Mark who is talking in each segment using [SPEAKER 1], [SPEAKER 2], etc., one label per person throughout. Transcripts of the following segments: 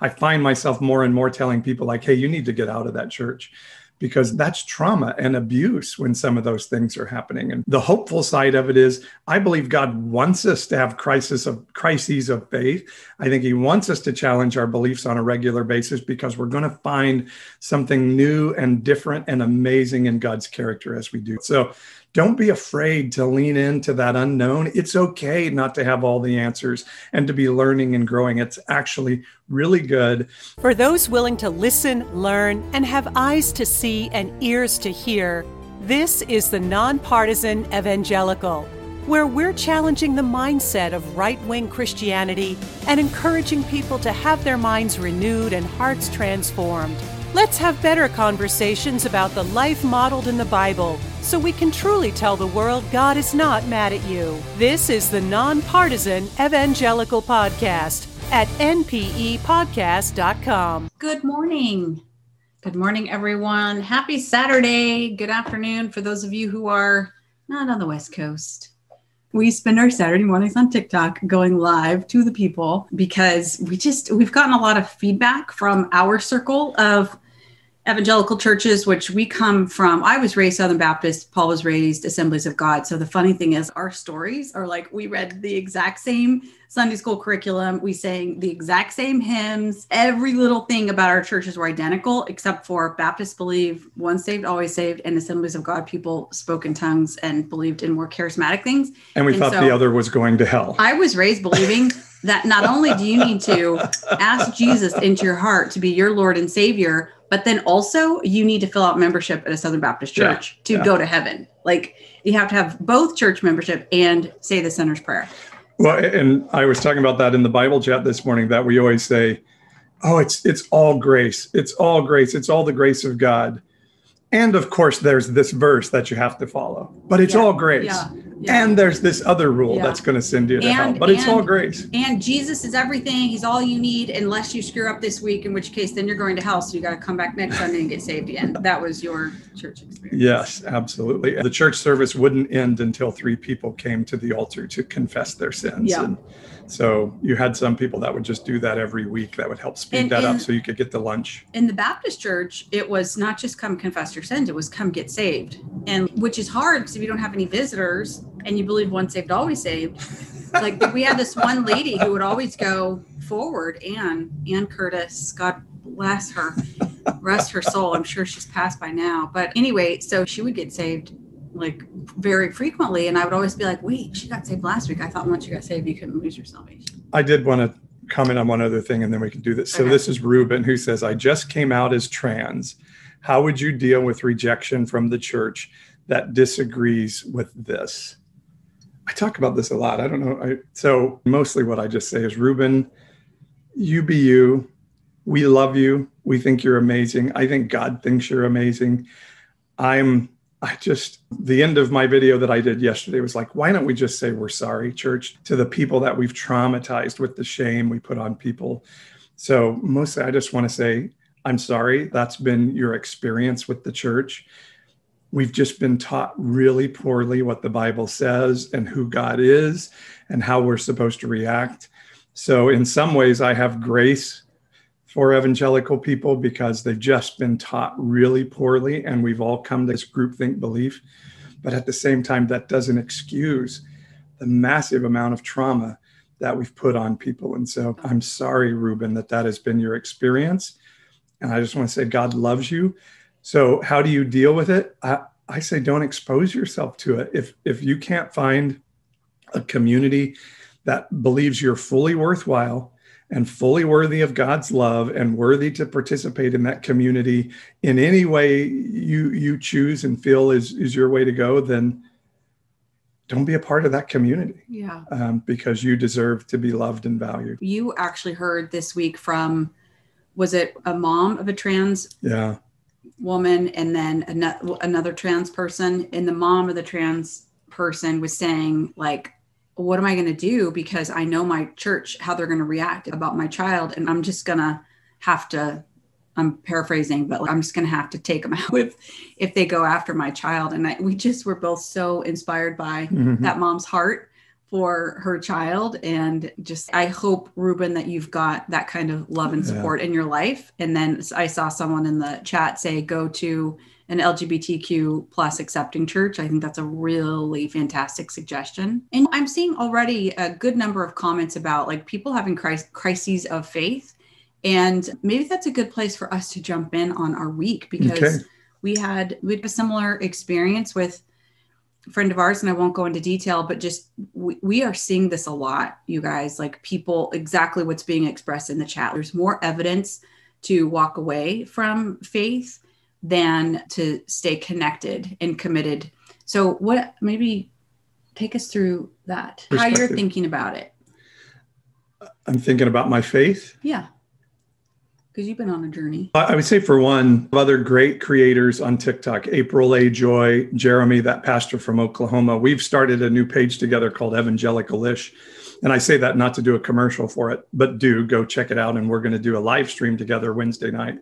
[SPEAKER 1] I find myself more and more telling people, like, hey, you need to get out of that church because that's trauma and abuse when some of those things are happening. And the hopeful side of it is I believe God wants us to have crisis of crises of faith. I think he wants us to challenge our beliefs on a regular basis because we're going to find something new and different and amazing in God's character as we do. So don't be afraid to lean into that unknown. It's okay not to have all the answers and to be learning and growing. It's actually really good.
[SPEAKER 2] For those willing to listen, learn, and have eyes to see and ears to hear, this is the Nonpartisan Evangelical, where we're challenging the mindset of right wing Christianity and encouraging people to have their minds renewed and hearts transformed. Let's have better conversations about the life modeled in the Bible so we can truly tell the world God is not mad at you. This is the Nonpartisan Evangelical Podcast at npepodcast.com.
[SPEAKER 3] Good morning. Good morning, everyone. Happy Saturday. Good afternoon for those of you who are not on the West Coast. We spend our Saturday mornings on TikTok going live to the people because we just, we've gotten a lot of feedback from our circle of evangelical churches, which we come from. I was raised Southern Baptist, Paul was raised Assemblies of God. So the funny thing is, our stories are like we read the exact same Sunday school curriculum, we sang the exact same hymns. Every little thing about our churches were identical, except for Baptists believe once saved, always saved, and Assemblies of God people spoke in tongues and believed in more charismatic things.
[SPEAKER 1] And we and thought so the other was going to hell.
[SPEAKER 3] I was raised believing. that not only do you need to ask Jesus into your heart to be your Lord and Savior, but then also you need to fill out membership at a Southern Baptist church yeah, to yeah. go to heaven. Like you have to have both church membership and say the sinner's prayer.
[SPEAKER 1] Well, and I was talking about that in the Bible chat this morning that we always say, "Oh, it's it's all grace. It's all grace. It's all the grace of God." And of course, there's this verse that you have to follow, but it's yeah, all grace. Yeah, yeah. And there's this other rule that's going to send you to and, hell, but it's all grace.
[SPEAKER 3] And Jesus is everything. He's all you need, unless you screw up this week, in which case then you're going to hell. So you got to come back next Sunday and get saved again. That was your church experience.
[SPEAKER 1] Yes, absolutely. The church service wouldn't end until three people came to the altar to confess their sins.
[SPEAKER 3] Yeah.
[SPEAKER 1] And, so you had some people that would just do that every week. That would help speed and, that and up so you could get the lunch.
[SPEAKER 3] In the Baptist church, it was not just come confess your sins, it was come get saved. And which is hard because if you don't have any visitors and you believe once saved, always saved. like we had this one lady who would always go forward, Anne, Anne Curtis, God bless her, rest her soul. I'm sure she's passed by now. But anyway, so she would get saved like very frequently and i would always be like wait she got saved last week. I thought once you got saved you couldn't lose your salvation.
[SPEAKER 1] I did want to comment on one other thing and then we can do this. So okay. this is ruben who says i just came out as trans. How would you deal with rejection from the church that disagrees with this? I talk about this a lot. I don't know. I, so mostly what i just say is ruben you be you. We love you. We think you're amazing. I think god thinks you're amazing. I'm I just, the end of my video that I did yesterday was like, why don't we just say we're sorry, church, to the people that we've traumatized with the shame we put on people? So, mostly, I just want to say, I'm sorry. That's been your experience with the church. We've just been taught really poorly what the Bible says and who God is and how we're supposed to react. So, in some ways, I have grace for evangelical people because they've just been taught really poorly and we've all come to this groupthink belief. But at the same time, that doesn't excuse the massive amount of trauma that we've put on people. And so I'm sorry, Ruben, that that has been your experience. And I just want to say, God loves you. So how do you deal with it? I, I say, don't expose yourself to it. If if you can't find a community that believes you're fully worthwhile and fully worthy of God's love and worthy to participate in that community in any way you you choose and feel is is your way to go, then don't be a part of that community.
[SPEAKER 3] Yeah.
[SPEAKER 1] Um, because you deserve to be loved and valued.
[SPEAKER 3] You actually heard this week from, was it a mom of a trans?
[SPEAKER 1] Yeah.
[SPEAKER 3] Woman and then another trans person, and the mom of the trans person was saying like what am I going to do? Because I know my church, how they're going to react about my child. And I'm just going to have to, I'm paraphrasing, but like, I'm just going to have to take them out if, if they go after my child. And I, we just were both so inspired by mm-hmm. that mom's heart for her child. And just, I hope, Ruben, that you've got that kind of love and support yeah. in your life. And then I saw someone in the chat say, go to an LGBTQ plus accepting church. I think that's a really fantastic suggestion. And I'm seeing already a good number of comments about like people having crises of faith. And maybe that's a good place for us to jump in on our week because okay. we had we had a similar experience with a friend of ours, and I won't go into detail, but just we, we are seeing this a lot, you guys, like people exactly what's being expressed in the chat. There's more evidence to walk away from faith than to stay connected and committed. So, what maybe take us through that, how you're thinking about it?
[SPEAKER 1] I'm thinking about my faith.
[SPEAKER 3] Yeah because you've been on a journey.
[SPEAKER 1] I would say, for one, other great creators on TikTok, April Ajoy, Jeremy, that pastor from Oklahoma, we've started a new page together called Evangelical-ish. And I say that not to do a commercial for it, but do go check it out. And we're going to do a live stream together Wednesday night.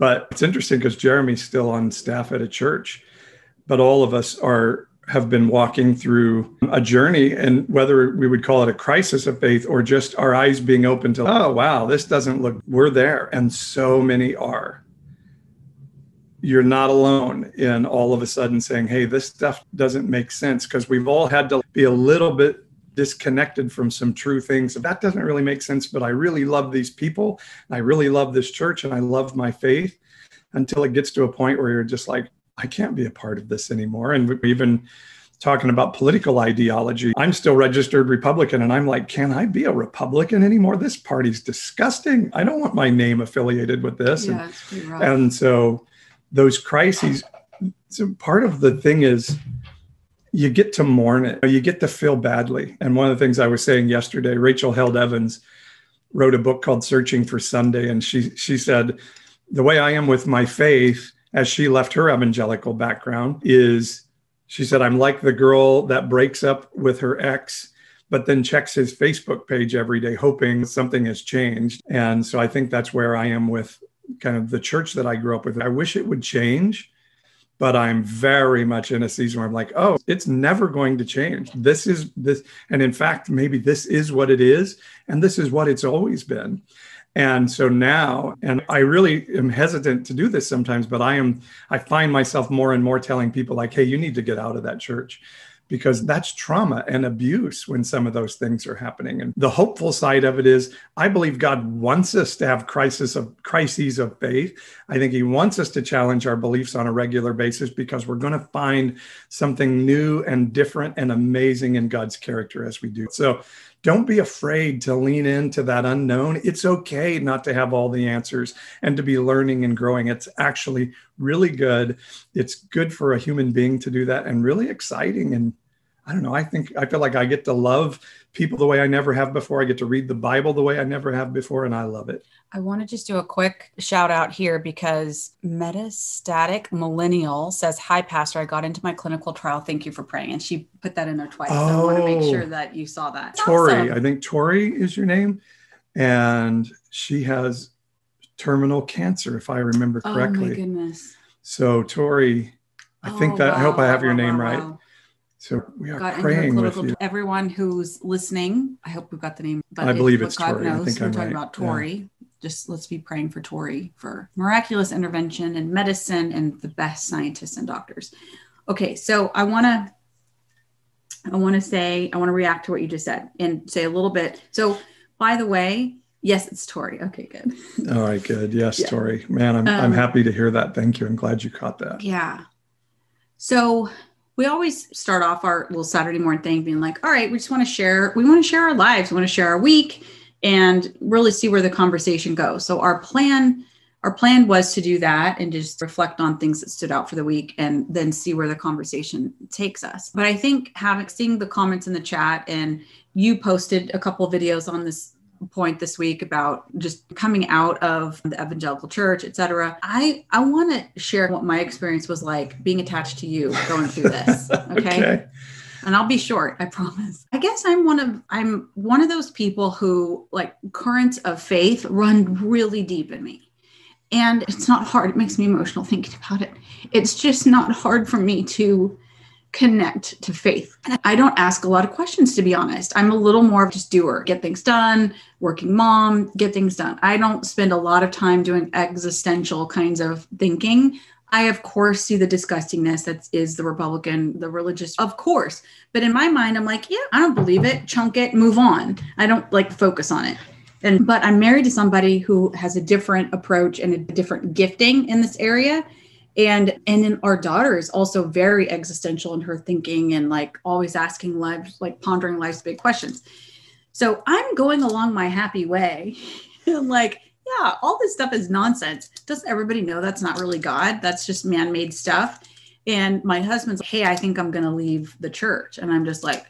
[SPEAKER 1] But it's interesting because Jeremy's still on staff at a church, but all of us are have been walking through a journey and whether we would call it a crisis of faith or just our eyes being open to oh wow this doesn't look we're there. And so many are. You're not alone in all of a sudden saying hey this stuff doesn't make sense because we've all had to be a little bit disconnected from some true things So that doesn't really make sense but i really love these people i really love this church and i love my faith until it gets to a point where you're just like I can't be a part of this anymore. And even talking about political ideology. I'm still registered Republican and I'm like, can I be a Republican anymore? This party's disgusting. I don't want my name affiliated with this. Yeah, and, and so those crises, so part of the thing is you get to mourn it, you get to feel badly. And one of the things I was saying yesterday, Rachel Held Evans wrote a book called Searching for Sunday. And she she said, the way I am with my faith as she left her evangelical background is she said, I'm like the girl that breaks up with her ex, but then checks his Facebook page every day, hoping something has changed. And so I think that's where I am with kind of the church that I grew up with. I wish it would change, but I'm very much in a season where I'm like, oh, it's never going to change. This is this. And in fact, maybe this is what it is. And this is what it's always been. And so now, and I really am hesitant to do this sometimes, but I am, I find myself more and more telling people, like, hey, you need to get out of that church because that's trauma and abuse when some of those things are happening. And the hopeful side of it is I believe God wants us to have crisis of crises of faith. I think he wants us to challenge our beliefs on a regular basis because we're going to find something new and different and amazing in God's character as we do. So don't be afraid to lean into that unknown. It's okay not to have all the answers and to be learning and growing. It's actually really good. It's good for a human being to do that and really exciting. And I don't know, I think I feel like I get to love people the way I never have before. I get to read the Bible the way I never have before, and I love it.
[SPEAKER 3] I want to just do a quick shout out here because Metastatic Millennial says, Hi, Pastor. I got into my clinical trial. Thank you for praying. And she put that in there twice. Oh, so I want to make oh. sure that you saw that.
[SPEAKER 1] Tori, awesome. I think Tori is your name. And she has terminal cancer, if I remember correctly. Oh, my
[SPEAKER 3] goodness.
[SPEAKER 1] So, Tori, I think oh, that wow, I hope I have wow, your name wow, right. So we are got praying with you.
[SPEAKER 3] Everyone who's listening, I hope we've got the name.
[SPEAKER 1] But I believe it's God Tori. Knows, I think
[SPEAKER 3] we're
[SPEAKER 1] I'm
[SPEAKER 3] talking
[SPEAKER 1] right.
[SPEAKER 3] about Tori. Yeah. Just let's be praying for Tori for miraculous intervention and medicine and the best scientists and doctors. Okay, so I want to I want to say I want to react to what you just said and say a little bit. So, by the way, yes, it's Tori. Okay, good.
[SPEAKER 1] All right, good. Yes, yeah. Tori. Man, I'm um, I'm happy to hear that. Thank you. I'm glad you caught that.
[SPEAKER 3] Yeah. So we always start off our little Saturday morning thing being like, all right, we just want to share, we want to share our lives, we want to share our week and really see where the conversation goes. So our plan, our plan was to do that and just reflect on things that stood out for the week and then see where the conversation takes us. But I think having seeing the comments in the chat and you posted a couple videos on this point this week about just coming out of the evangelical church, etc. I I want to share what my experience was like being attached to you going through this. Okay? okay. And I'll be short, I promise. I guess I'm one of I'm one of those people who like currents of faith run really deep in me. And it's not hard. It makes me emotional thinking about it. It's just not hard for me to connect to faith. I don't ask a lot of questions, to be honest. I'm a little more of just doer, get things done, working mom, get things done. I don't spend a lot of time doing existential kinds of thinking. I, of course, see the disgustingness that is the Republican, the religious, of course. But in my mind, I'm like, yeah, I don't believe it, chunk it, move on. I don't like focus on it. And but I'm married to somebody who has a different approach and a different gifting in this area and and then our daughter is also very existential in her thinking and like always asking life like pondering life's big questions. So i'm going along my happy way like yeah all this stuff is nonsense. Doesn't everybody know that's not really god? That's just man-made stuff. And my husband's like, hey i think i'm going to leave the church. And i'm just like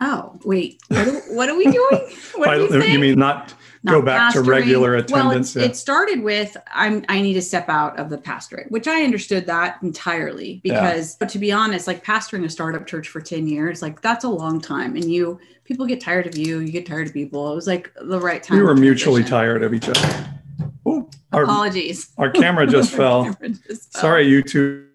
[SPEAKER 3] oh wait what are, what are we doing? What
[SPEAKER 1] you, you mean not go back pastoring. to regular attendance.
[SPEAKER 3] Well, it, it, started with I'm I need to step out of the pastorate, which I understood that entirely because yeah. to be honest, like pastoring a startup church for 10 years, like that's a long time. And you people get tired of you, you get tired of people. It was like the right time.
[SPEAKER 1] We were mutually tired of each other.
[SPEAKER 3] Ooh, our, Apologies.
[SPEAKER 1] Our camera just fell. Camera just fell. Sorry, YouTube.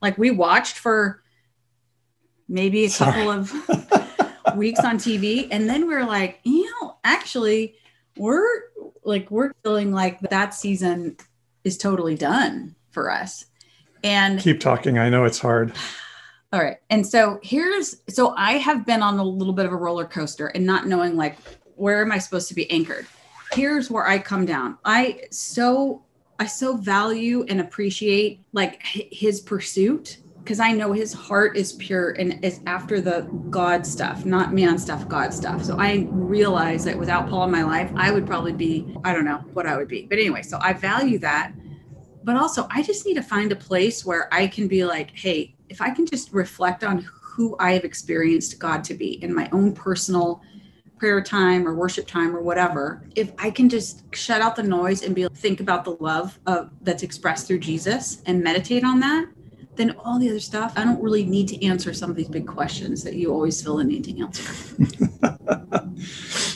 [SPEAKER 3] Like we watched for maybe a Sorry. couple of weeks on TV, and then we are like, you know, actually, we're like we're feeling like that season is totally done for us. And
[SPEAKER 1] keep talking. I know it's hard.
[SPEAKER 3] All right. And so here's so I have been on a little bit of a roller coaster and not knowing like where am I supposed to be anchored? Here's where I come down. I so I so value and appreciate like his pursuit because I know his heart is pure and is after the God stuff, not man stuff, God stuff. So I realize that without Paul in my life, I would probably be, I don't know what I would be. But anyway, so I value that. But also, I just need to find a place where I can be like, hey, if I can just reflect on who I have experienced God to be in my own personal prayer time or worship time or whatever, if I can just shut out the noise and be think about the love of, that's expressed through Jesus and meditate on that, then all the other stuff, I don't really need to answer some of these big questions that you always feel the need to answer. Does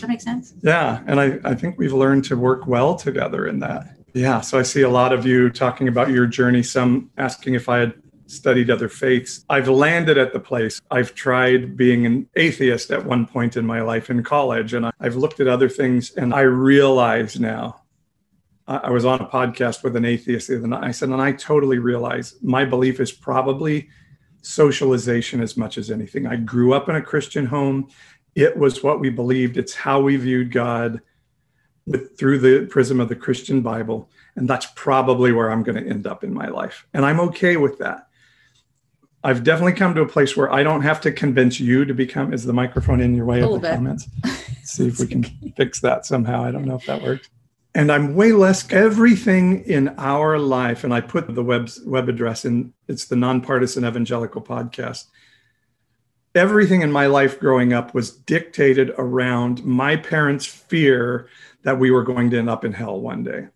[SPEAKER 3] that make sense?
[SPEAKER 1] Yeah. And I, I think we've learned to work well together in that. Yeah. So I see a lot of you talking about your journey, some asking if I had studied other faiths. I've landed at the place. I've tried being an atheist at one point in my life in college, and I've looked at other things, and I realize now. I was on a podcast with an atheist the other night. I said, and I totally realize my belief is probably socialization as much as anything. I grew up in a Christian home. It was what we believed. It's how we viewed God with, through the prism of the Christian Bible. And that's probably where I'm going to end up in my life. And I'm okay with that. I've definitely come to a place where I don't have to convince you to become. Is the microphone in your way of the bit. comments? Let's see if we can fix that somehow. I don't know if that works. And I'm way less everything in our life. And I put the web web address in. It's the nonpartisan evangelical podcast. Everything in my life growing up was dictated around my parents' fear that we were going to end up in hell one day,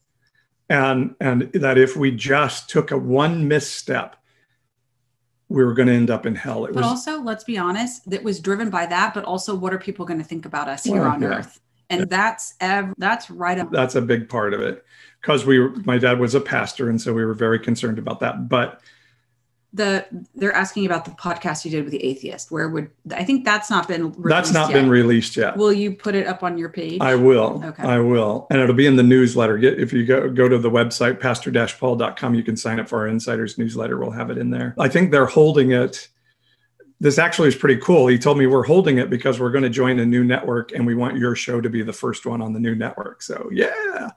[SPEAKER 1] and and that if we just took a one misstep we were going to end up in hell.
[SPEAKER 3] It but was, also, let's be honest, that was driven by that. But also, what are people going to think about us here well, on yeah. Earth? And yeah. that's ev- that's right up.
[SPEAKER 1] That's a big part of it, because we were. My dad was a pastor, and so we were very concerned about that. But
[SPEAKER 3] the they're asking about the podcast you did with the atheist. Where would i think that's not been
[SPEAKER 1] that's not yet. been released yet.
[SPEAKER 3] Will you put it up on your page?
[SPEAKER 1] I will. Okay. I will. And it'll be in the newsletter. Get if you go go to the website pastor-paul.com you can sign up for our insiders newsletter. We'll have it in there. I think they're holding it. This actually is pretty cool. He told me we're holding it because we're going to join a new network and we want your show to be the first one on the new network. So yeah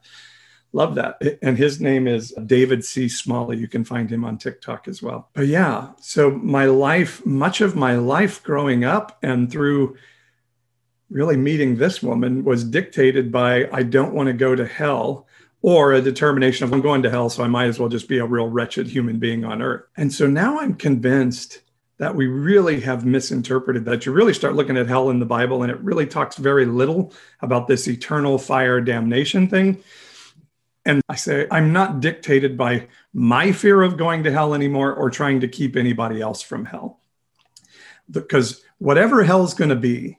[SPEAKER 1] Love that. And his name is David C. Smalley. You can find him on TikTok as well. But yeah, so my life, much of my life growing up and through really meeting this woman was dictated by I don't want to go to hell or a determination of I'm going to hell, so I might as well just be a real wretched human being on earth. And so now I'm convinced that we really have misinterpreted that. You really start looking at hell in the Bible, and it really talks very little about this eternal fire damnation thing. And I say, I'm not dictated by my fear of going to hell anymore or trying to keep anybody else from hell. because whatever hell's going to be,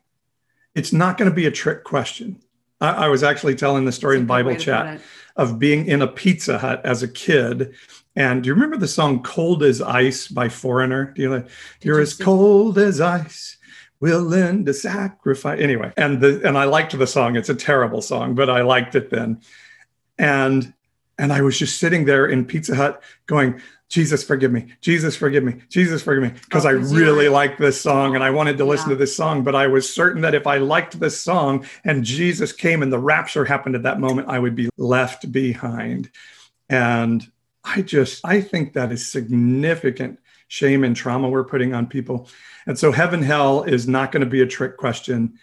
[SPEAKER 1] it's not going to be a trick question. I, I was actually telling the story in Bible chat of being in a Pizza Hut as a kid. And do you remember the song Cold as Ice by Foreigner? Do you like, You're you as cold as ice, willing to sacrifice. Anyway, and the and I liked the song. It's a terrible song, but I liked it then. And and I was just sitting there in Pizza Hut going, Jesus, forgive me. Jesus, forgive me. Jesus, forgive me. Because oh, I really liked this song and I wanted to listen yeah. to this song. But I was certain that if I liked this song and Jesus came and the rapture happened at that moment, I would be left behind. And I just, I think that is significant shame and trauma we're putting on people. And so heaven, hell is not going to be a trick question.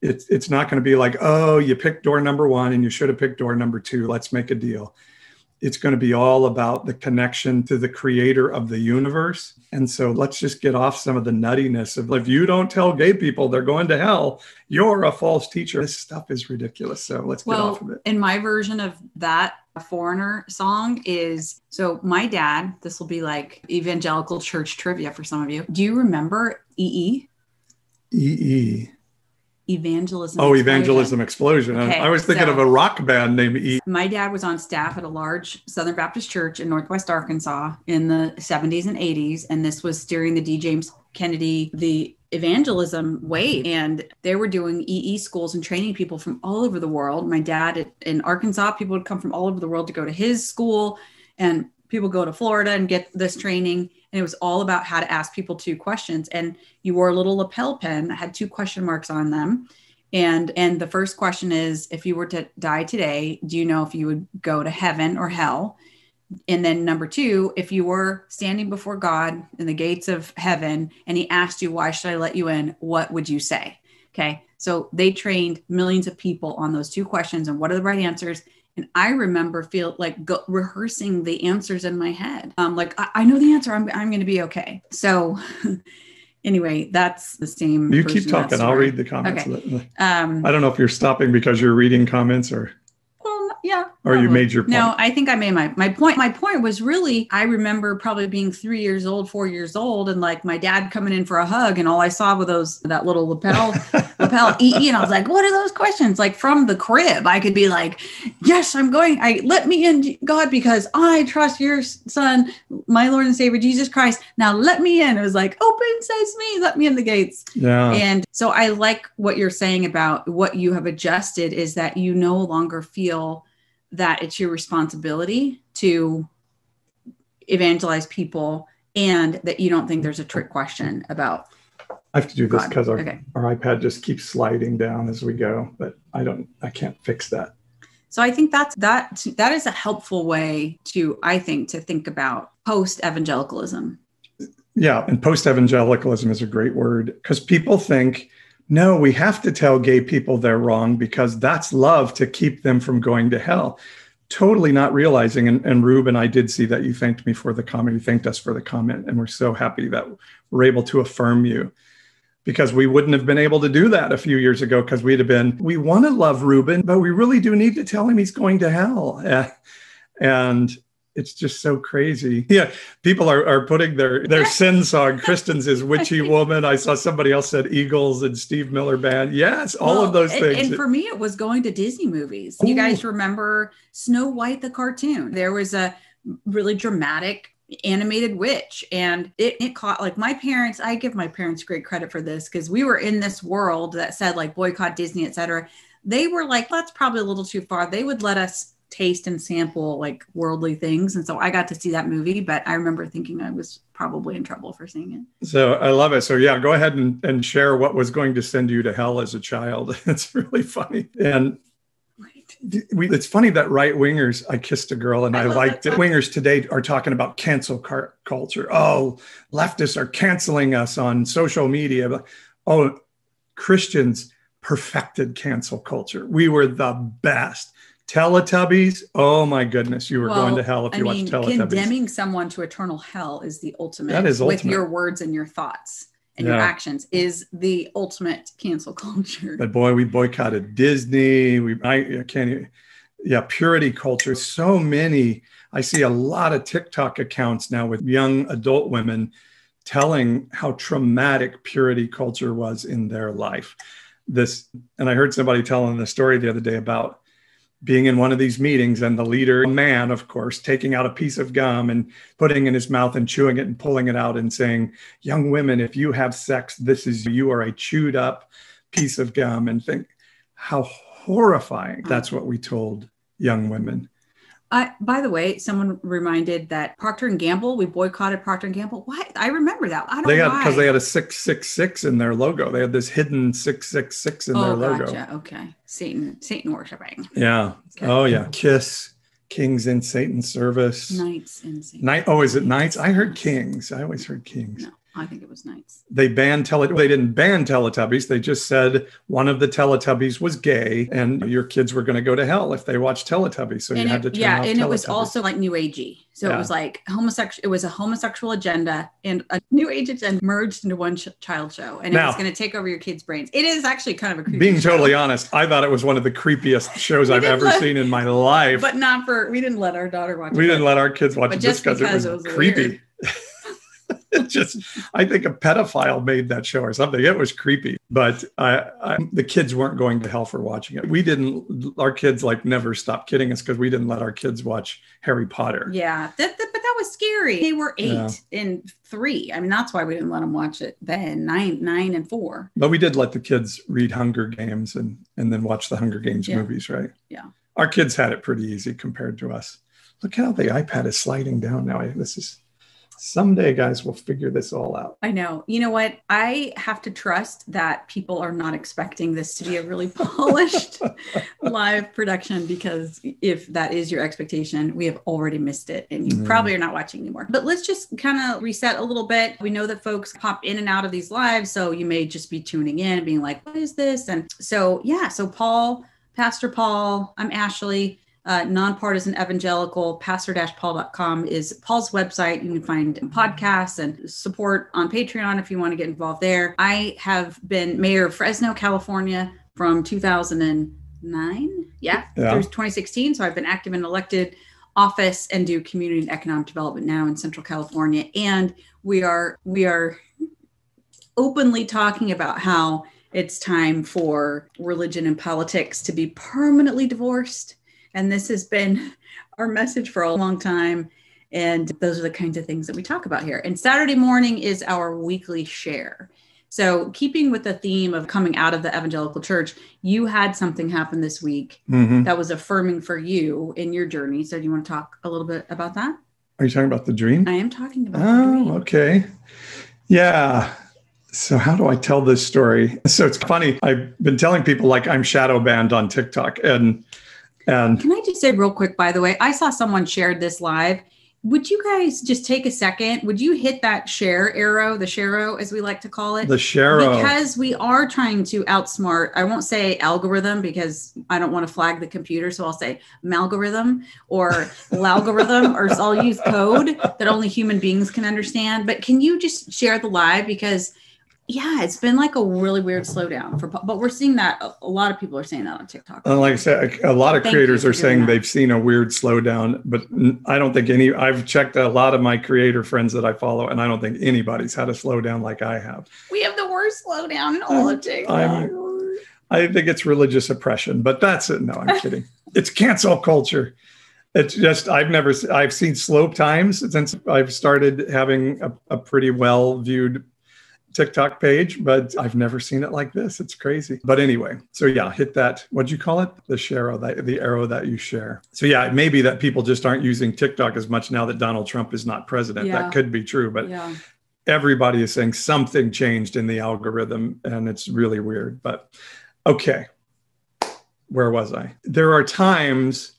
[SPEAKER 1] It's, it's not going to be like, oh, you picked door number one and you should have picked door number two. Let's make a deal it's going to be all about the connection to the creator of the universe. And so let's just get off some of the nuttiness of if you don't tell gay people they're going to hell, you're a false teacher. This stuff is ridiculous. So let's get
[SPEAKER 3] well,
[SPEAKER 1] off of it.
[SPEAKER 3] In my version of that foreigner song is so my dad, this will be like evangelical church trivia for some of you. Do you remember EE?
[SPEAKER 1] EE
[SPEAKER 3] evangelism.
[SPEAKER 1] Oh, explosion. evangelism explosion. Okay, I was thinking so, of a rock band named E.
[SPEAKER 3] My dad was on staff at a large Southern Baptist church in Northwest Arkansas in the 70s and 80s, and this was during the D. James Kennedy the evangelism wave, mm-hmm. and they were doing EE schools and training people from all over the world. My dad in Arkansas, people would come from all over the world to go to his school, and people go to Florida and get this training and it was all about how to ask people two questions. And you wore a little lapel pin that had two question marks on them. And and the first question is if you were to die today do you know if you would go to heaven or hell? And then number two if you were standing before god in the gates of heaven and he asked you why should i let you in? what would you say? Okay. So they trained millions of people on those two questions and what are the right answers and I remember feel like go, rehearsing the answers in my head. Um, like I, I know the answer. I'm I'm going to be okay. So anyway, that's the same.
[SPEAKER 1] You keep talking. I'll read the comments. Okay. Um, I don't know if you're stopping because you're reading comments or Well,
[SPEAKER 3] yeah.
[SPEAKER 1] Or probably. you made your point.
[SPEAKER 3] No, I think I made my my point. My point was really I remember probably being three years old, four years old, and like my dad coming in for a hug, and all I saw were those that little lapel lapel I was like, what are those questions? Like from the crib, I could be like, yes, I'm going. I let me in, God, because I trust your son, my Lord and Savior Jesus Christ. Now let me in. It was like open sesame, let me in the gates.
[SPEAKER 1] Yeah.
[SPEAKER 3] And so I like what you're saying about what you have adjusted is that you no longer feel that it's your responsibility to evangelize people and that you don't think there's a trick question about
[SPEAKER 1] I have to do this because our, okay. our iPad just keeps sliding down as we go, but I don't I can't fix that.
[SPEAKER 3] So I think that's that that is a helpful way to I think to think about post evangelicalism.
[SPEAKER 1] Yeah, and post evangelicalism is a great word because people think no, we have to tell gay people they're wrong because that's love to keep them from going to hell. Totally not realizing. And, and Ruben, I did see that you thanked me for the comment. You thanked us for the comment. And we're so happy that we're able to affirm you because we wouldn't have been able to do that a few years ago because we'd have been, we want to love Ruben, but we really do need to tell him he's going to hell. And it's just so crazy. Yeah, people are, are putting their their sin song. Kristen's is witchy woman. I saw somebody else said Eagles and Steve Miller Band. Yes, all well, of those things.
[SPEAKER 3] And for me, it was going to Disney movies. Ooh. You guys remember Snow White the cartoon? There was a really dramatic animated witch and it, it caught like my parents i give my parents great credit for this because we were in this world that said like boycott disney etc they were like that's probably a little too far they would let us taste and sample like worldly things. And so I got to see that movie, but I remember thinking I was probably in trouble for seeing it.
[SPEAKER 1] So I love it. So yeah, go ahead and, and share what was going to send you to hell as a child. it's really funny. And we, it's funny that right wingers, I kissed a girl and I, liked it. Wingers today are talking about cancel car- culture. Oh, leftists are canceling us on social media. Oh, Christians perfected cancel culture. We were the best. Teletubbies. Oh my goodness, you were well, going to hell if you I mean, watched Teletubbies.
[SPEAKER 3] Condemning someone to eternal hell is the ultimate. That is ultimate. with your words and your thoughts and yeah. your actions is the ultimate cancel culture.
[SPEAKER 1] But boy, we boycotted Disney. We I, I can't. Yeah, purity culture. So many. I see a lot of TikTok accounts now with young adult women telling how traumatic purity culture was in their life. This, and I heard somebody telling the story the other day about being in one of these meetings and the leader, a man, of course, taking out a piece of gum and putting in his mouth and chewing it and pulling it out and saying, Young women, if you have sex, this is you are a chewed up piece of gum. And think how horrifying that's what we told young women.
[SPEAKER 3] I, by the way, someone reminded that Procter and Gamble. We boycotted Procter and Gamble. Why? I remember that. I don't
[SPEAKER 1] they had because they had a six six six in their logo. They had this hidden six six six in
[SPEAKER 3] oh,
[SPEAKER 1] their logo.
[SPEAKER 3] gotcha. Okay, Satan, Satan worshiping.
[SPEAKER 1] Yeah.
[SPEAKER 3] Okay.
[SPEAKER 1] Oh yeah. Kiss, Kings in Satan's service.
[SPEAKER 3] Knights in Satan.
[SPEAKER 1] Night. Oh, is it knights? I heard kings. I always heard kings.
[SPEAKER 3] No, I think it was Knights.
[SPEAKER 1] They banned tele. They didn't ban Teletubbies. They just said one of the Teletubbies was gay, and your kids were going to go to hell if they watched Teletubbies. So you
[SPEAKER 3] and
[SPEAKER 1] had to turn
[SPEAKER 3] yeah, and it was also like New Agey. So
[SPEAKER 1] Yeah.
[SPEAKER 3] it was like homosexual. It was a homosexual agenda and a New Age agenda merged into one ch- child show, and it
[SPEAKER 1] Now-
[SPEAKER 3] was going to take over your kids' brains. It is actually kind of a creepy.
[SPEAKER 1] Being
[SPEAKER 3] show,
[SPEAKER 1] totally honest, I thought it was one of the creepiest shows I've ever
[SPEAKER 3] let-
[SPEAKER 1] seen in my life.
[SPEAKER 3] but not for. We didn't let our daughter watch.
[SPEAKER 1] we
[SPEAKER 3] it,
[SPEAKER 1] didn't let our kids watch it just
[SPEAKER 3] just
[SPEAKER 1] because it was,
[SPEAKER 3] it was
[SPEAKER 1] creepy. it just, I think a pedophile made that show or something. It was creepy, but I, I, the kids weren't going to hell for watching it. We didn't. Our kids like never stopped kidding us because we didn't let our kids watch Harry Potter.
[SPEAKER 3] Yeah, that, that- but that was scary. They were eight
[SPEAKER 1] Yeah.
[SPEAKER 3] and three. I mean, that's why we didn't let them watch it then. Nine, nine, and four.
[SPEAKER 1] But we did let the kids read Hunger Games and and then watch the Hunger Games
[SPEAKER 3] Yeah.
[SPEAKER 1] movies, right?
[SPEAKER 3] Yeah.
[SPEAKER 1] Our kids had it pretty easy compared to us. Look how the iPad is sliding down now. This is someday, guys, we'll figure this all out.
[SPEAKER 3] I know. You know what? I have to trust that people are not expecting this to be a really polished live production because if that is your expectation, we have already missed it and you
[SPEAKER 1] Mhm.
[SPEAKER 3] probably are not watching anymore. But let's just kind of reset a little bit. We know that folks pop in and out of these lives, so you may just be tuning in and being like, what is this? And so, yeah, so Paul, Pastor Paul, I'm Ashley. Uh, nonpartisan evangelical pastor-paul.com is paul's website. You can find podcasts and support on patreon if you want to get involved there. I have been mayor of fresno california from 2009 yeah,
[SPEAKER 1] Yeah.
[SPEAKER 3] through 2016 so i've been active in elected office and do community and economic development now in central california. And we are we are openly talking about how it's time for religion and politics to be permanently divorced and this has been our message for a long time and those are the kinds of things that we talk about here and saturday morning is our weekly share so keeping with the theme of coming out of the evangelical church you had something happen this week
[SPEAKER 1] Mhm.
[SPEAKER 3] that was affirming for you in your journey so do you want to talk a little bit about that
[SPEAKER 1] Are you talking about the dream?
[SPEAKER 3] i am talking about the
[SPEAKER 1] Oh,
[SPEAKER 3] dream.
[SPEAKER 1] okay. Yeah. So how do I tell this story? So it's funny. I've been telling people like I'm shadow banned on TikTok and and
[SPEAKER 3] Can I just say real quick, by the way, I saw someone shared this live. Would you guys just take a second? Would you hit that share arrow, the share as we like to call it?
[SPEAKER 1] the Sharo.
[SPEAKER 3] Because we are trying to outsmart, I won't say algorithm because I don't want to flag the computer. So I'll say malgorithm or algorithm, or I'll use code that only human beings can understand. But can you just share the live? Because yeah, it's been like a really weird slowdown for, but we're seeing that a- a lot of people are saying that on TikTok.
[SPEAKER 1] And like I said, a lot of
[SPEAKER 3] Thank
[SPEAKER 1] creators are saying
[SPEAKER 3] that.
[SPEAKER 1] they've seen a weird slowdown, but I don't think any. I've checked a lot of my creator friends that I follow, and I don't think anybody's had a slowdown like I have.
[SPEAKER 3] We have the worst slowdown in all of TikTok.
[SPEAKER 1] I'm- I think it's religious oppression, but that's it. No, I'm kidding. It's cancel culture. It's just I've never I've seen slow times since I've started having a, a pretty well viewed TikTok page, but I've never seen it like this. It's crazy. But anyway, so yeah, hit that. What'd you call it? The share that the arrow that you share. So yeah, it may be that people just aren't using TikTok as much now that Donald Trump is not president.
[SPEAKER 3] Yeah.
[SPEAKER 1] That could be true, but
[SPEAKER 3] yeah.
[SPEAKER 1] everybody is saying something changed in the algorithm and it's really weird but okay where was i there are times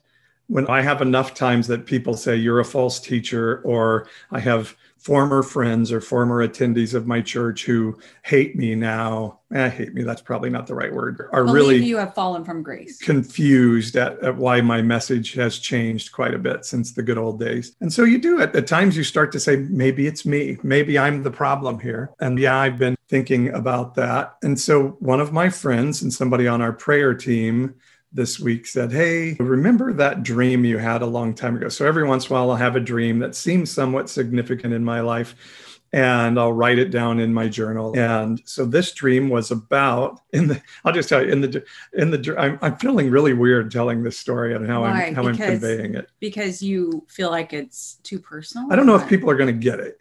[SPEAKER 1] when i have enough times that people say you're a false teacher or i have former friends or former attendees of my church who hate me now eh, hate me that's probably not the right word are
[SPEAKER 3] Believe
[SPEAKER 1] really
[SPEAKER 3] you have fallen from grace.
[SPEAKER 1] confused at, at why my message has changed quite a bit since the good old days. And so you do it. At times you start to say, maybe it's me. Maybe I'm the problem here. And yeah, I've been thinking about that. And so one of my friends and somebody on our prayer team this week said, Hey, remember that dream you had a long time ago? So every once in a while, I'll have a dream that seems somewhat significant in my life. and I'll write it down in my journal. And so this dream was about in the. I'll just tell you in the in the. I'm, I'm feeling really weird telling this story and how
[SPEAKER 3] Why?
[SPEAKER 1] I'm how
[SPEAKER 3] Because-
[SPEAKER 1] I'm conveying it.
[SPEAKER 3] Because you feel like it's too personal.
[SPEAKER 1] I don't know if people are going to get it.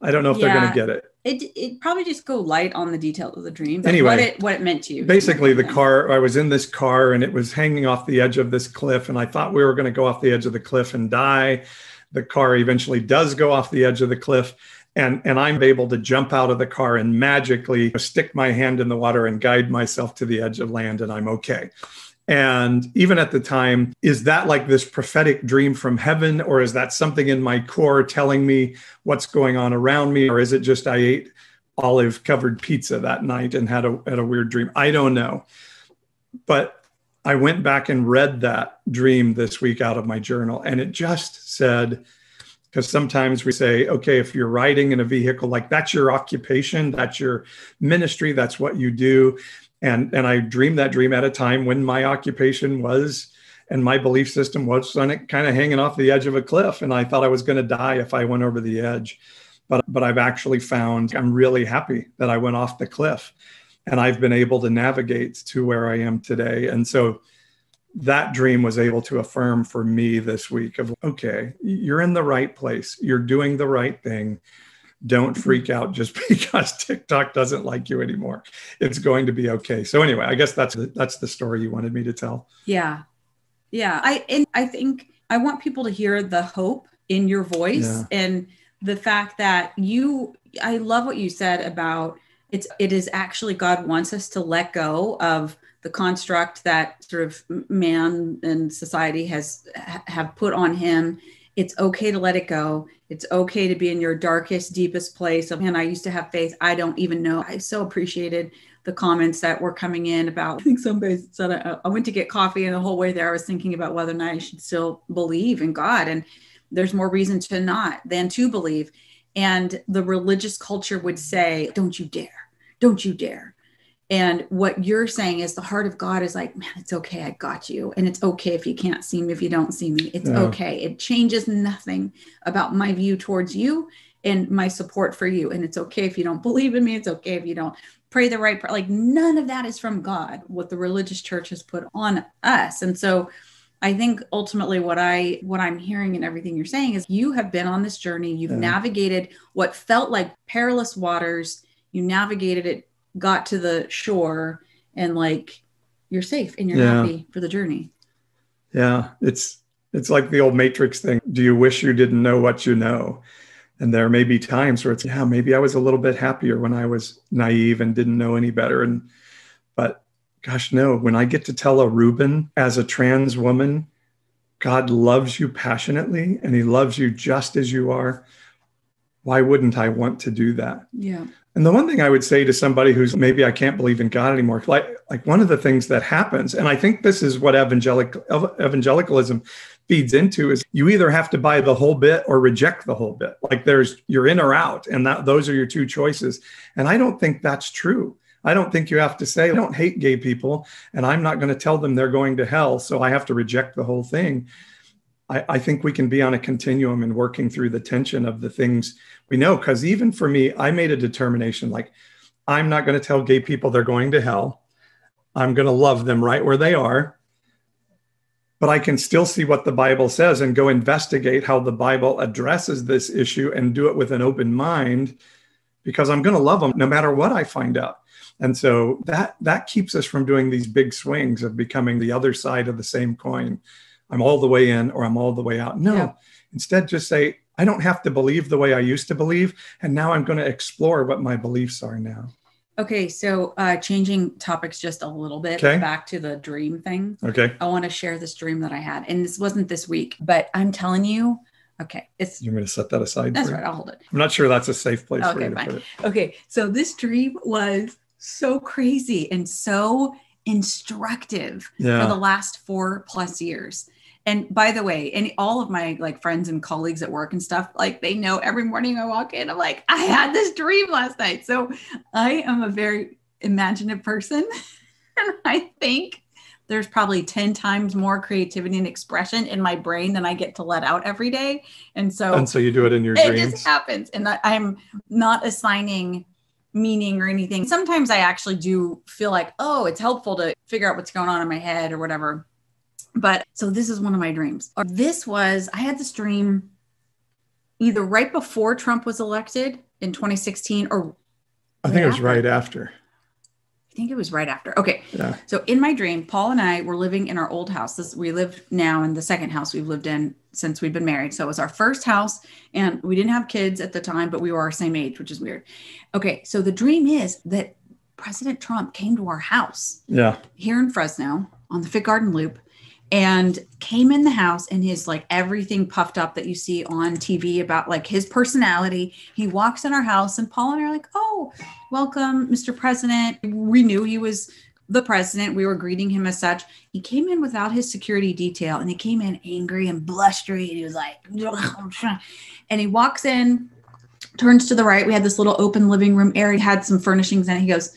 [SPEAKER 1] I don't know if they're going to get it.
[SPEAKER 3] It it probably just go light on the details of the dream. but
[SPEAKER 1] Anyway,
[SPEAKER 3] what it what it meant to you.
[SPEAKER 1] Basically, the car. I was in this car and it was hanging off the edge of this cliff, and I thought we were going to go off the edge of the cliff and die. The car eventually does go off the edge of the cliff, and and I'm able to jump out of the car and magically stick my hand in the water and guide myself to the edge of land, and I'm okay. And even at the time, is that like this prophetic dream from heaven, or is that something in my core telling me what's going on around me, or is it just I ate olive covered pizza that night and had a had a weird dream? I don't know, but I went back and read that dream this week out of my journal, and it just said. Because sometimes we say, okay, if you're riding in a vehicle, like that's your occupation, that's your ministry, that's what you do. And and I dreamed that dream at a time when my occupation was and my belief system was on it kind of hanging off the edge of a cliff and I thought I was going to die if I went over the edge. But but I've actually found I'm really happy that I went off the cliff and I've been able to navigate to where I am today. And so that dream was able to affirm for me this week of okay you're in the right place you're doing the right thing don't mm-hmm. freak out just because TikTok doesn't like you anymore. It's going to be okay. So anyway, I guess that's the, that's the story you wanted me to tell.
[SPEAKER 3] Yeah. Yeah. I and I think I want people to hear the hope in your voice
[SPEAKER 1] Yeah.
[SPEAKER 3] and the fact that you I love what you said about it's it is actually God wants us to let go of the construct that sort of man and society has ha- have put on him. It's okay to let it go. It's okay to be in your darkest, deepest place of, man, I used to have faith. I don't even know. I so appreciated the comments that were coming in about, I think somebody said, I, I went to get coffee and the whole way there, I was thinking about whether or not I should still believe in God. And there's more reason to not than to believe. And the religious culture would say, don't you dare, don't you dare. And what you're saying is the heart of God is like, man, it's okay. I got you. And it's okay if you can't see me, if you don't see me. It's
[SPEAKER 1] Yeah.
[SPEAKER 3] okay. It changes nothing about my view towards you and my support for you. And it's okay if you don't believe in me. It's okay if you don't pray the right prayer. Like none of that is from God, what the religious church has put on us. And so I think ultimately what I what I'm hearing and everything you're saying is you have been on this journey. You've
[SPEAKER 1] Yeah.
[SPEAKER 3] navigated what felt like perilous waters. You navigated it, got to the shore, and like you're safe and you're
[SPEAKER 1] Yeah.
[SPEAKER 3] happy for the journey.
[SPEAKER 1] Yeah, it's it's like the old Matrix thing. Do you wish you didn't know what you know? And there may be times where it's yeah, maybe I was a little bit happier when I was naive and didn't know any better. And but gosh, no, when I get to tell a Ruben as a trans woman, God loves you passionately and he loves you just as you are. Why wouldn't I want to do that?
[SPEAKER 3] Yeah.
[SPEAKER 1] And the one thing I would say to somebody who's maybe I can't believe in God anymore, like like one of the things that happens, and I think this is what evangelic evangelicalism feeds into is you either have to buy the whole bit or reject the whole bit. Like there's you're in or out, and that those are your two choices. And I don't think that's true. I don't think you have to say I don't hate gay people, and I'm not going to tell them they're going to hell, so I have to reject the whole thing. I, I think we can be on a continuum and working through the tension of the things we know. Because even for me i made a determination like i'm not going to tell gay people they're going to hell. I'm going to love them right where they are. But i can still see what the bible says and go investigate how the bible addresses this issue and do it with an open mind because i'm going to love them no matter what i find out. And so that that keeps us from doing these big swings of becoming the other side of the same coin i'm all the way in or i'm all the way out no
[SPEAKER 3] Yeah.
[SPEAKER 1] instead just say I don't have to believe the way I used to believe. And now I'm going to explore what my beliefs are now.
[SPEAKER 3] Okay, so uh, changing topics just a little bit
[SPEAKER 1] Okay.
[SPEAKER 3] back to the dream thing.
[SPEAKER 1] Okay.
[SPEAKER 3] I want to share this dream that I had, and this wasn't this week, but I'm telling you, okay, it's
[SPEAKER 1] You're going to set that aside.
[SPEAKER 3] that's
[SPEAKER 1] for
[SPEAKER 3] right. I'll hold it.
[SPEAKER 1] I'm not sure that's a safe place for
[SPEAKER 3] Okay,
[SPEAKER 1] you to
[SPEAKER 3] fine.
[SPEAKER 1] put it.
[SPEAKER 3] Okay, so this dream was so crazy and so instructive for the last four plus years. And by the way, and all of my like friends and colleagues at work and stuff, like they know every morning I walk in, I'm like, I had this dream last night. So I am a very imaginative person. and I think there's probably 10 times more creativity and expression in my brain than I get to let out every day. And so,
[SPEAKER 1] and so you do it in your dreams.
[SPEAKER 3] it
[SPEAKER 1] dreams.
[SPEAKER 3] just happens. And I, I'm not assigning meaning or anything. Sometimes I actually do feel like, oh, it's helpful to figure out what's going on in my head or whatever. But so this is one of my dreams. Or this was, I had this dream either right before Trump was elected in 2016 or
[SPEAKER 1] I think it was
[SPEAKER 3] after.
[SPEAKER 1] right after.
[SPEAKER 3] I think it was right after. Okay.
[SPEAKER 1] Yeah.
[SPEAKER 3] So in my dream, Paul and I were living in our old house. This, we live now in the second house we've lived in since we've been married. So it was our first house, and we didn't have kids at the time, but we were our same age, which is weird. Okay. So the dream is that President Trump came to our house
[SPEAKER 1] Yeah.
[SPEAKER 3] here in Fresno on the Fit Garden Loop and came in the house and his like everything puffed up that you see on TV about like his personality. He walks in our house and Paul and I are like, "Oh, welcome, Mr. President." We knew he was the president. We were greeting him as such. He came in without his security detail and he came in angry and blustery and he was like and he walks in turns to the right. We had this little open living room area, had some furnishings and. He goes,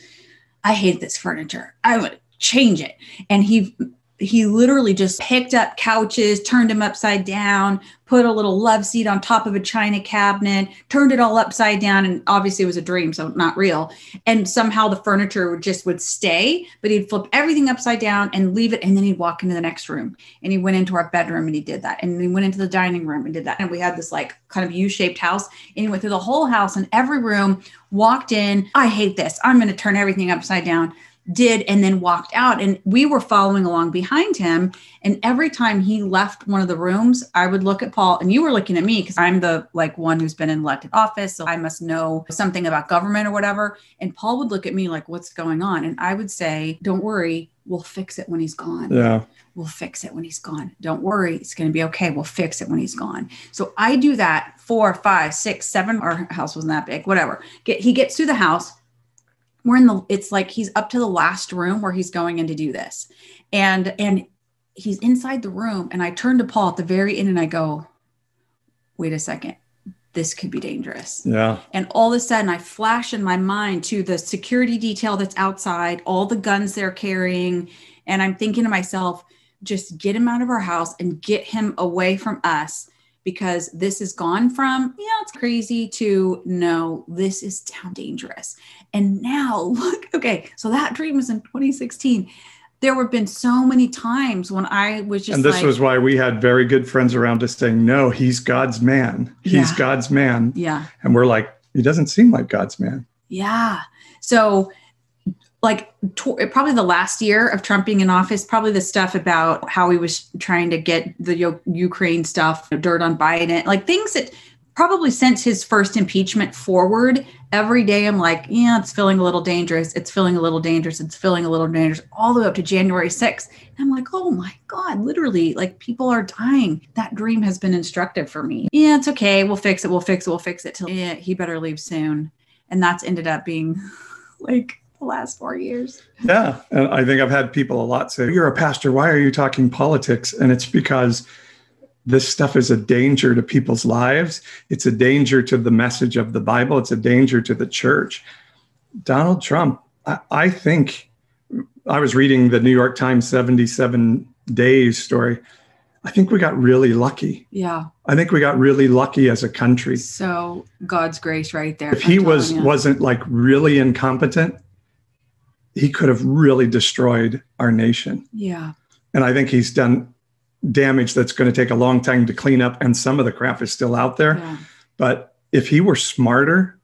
[SPEAKER 3] I hate this furniture. I would change it. And he he literally just picked up couches, turned them upside down, put a little love seat on top of a china cabinet, turned it all upside down, and obviously it was a dream, so not real. And somehow the furniture would just would stay, but he'd flip everything upside down and leave it, and then he'd walk into the next room. And he went into our bedroom and he did that, and he went into the dining room and did that. And we had this like kind of U-shaped house, and he went through the whole house and every room, walked in. I hate this. I'm going to turn everything upside down did and then walked out and we were following along behind him and every time he left one of the rooms i would look at paul and you were looking at me because i'm the like one who's been in elected office so i must know something about government or whatever and paul would look at me like what's going on and i would say don't worry we'll fix it when he's gone
[SPEAKER 1] Yeah.
[SPEAKER 3] we'll fix it when he's gone. Don't worry, it's going to be okay. We'll fix it when he's gone. So I do that four, five, six, seven. Our house wasn't that big, whatever. Get he gets through the house. We're in the. It's like he's up to the last room where he's going in to do this, and and he's inside the room. And I turn to Paul at the very end and I go, "Wait a second, this could be dangerous."
[SPEAKER 1] Yeah.
[SPEAKER 3] And all of a sudden, I flash in my mind to the security detail that's outside, all the guns they're carrying. And I'm thinking to myself, just get him out of our house and get him away from us because this has gone from, yeah, it's crazy to no, this is down dangerous. And now, look, okay, so that dream was in 2016. There have been so many times when I was just
[SPEAKER 1] and this
[SPEAKER 3] like,
[SPEAKER 1] was why we had very good friends around us saying, no, he's God's man. He's
[SPEAKER 3] Yeah.
[SPEAKER 1] God's man.
[SPEAKER 3] yeah.
[SPEAKER 1] And we're like, he doesn't seem like God's man.
[SPEAKER 3] Yeah. So, like, probably the last year of Trump being in office, probably the stuff about how he was trying to get the U- Ukraine stuff, dirt on Biden, like things that probably since his first impeachment forward, every day I'm like, yeah, it's feeling a little dangerous. It's feeling a little dangerous. It's feeling a little dangerous, all the way up to January 6th. And I'm like, oh my God, literally, like people are dying. That dream has been instructive for me. Yeah, it's okay. We'll fix it. We'll fix it. We'll fix it. Till yeah, he better leave soon and that's ended up being like the last four years.
[SPEAKER 1] Yeah. And I think I've had people a lot say, You're a pastor. Why are you talking politics? And it's because this stuff is a danger to people's lives. It's a danger to the message of the Bible. It's a danger to the church. Donald Trump, I, I think I was reading the New York Times 77 days story. I think we got really lucky.
[SPEAKER 3] Yeah.
[SPEAKER 1] I think we got really lucky as a country.
[SPEAKER 3] So God's grace right there.
[SPEAKER 1] If he was
[SPEAKER 3] you.
[SPEAKER 1] wasn't like really incompetent, he could have really destroyed our nation.
[SPEAKER 3] yeah.
[SPEAKER 1] And I think he's done damage that's going to take a long time to clean up. And some of the crap is still out there.
[SPEAKER 3] Yeah.
[SPEAKER 1] But if he were smarter,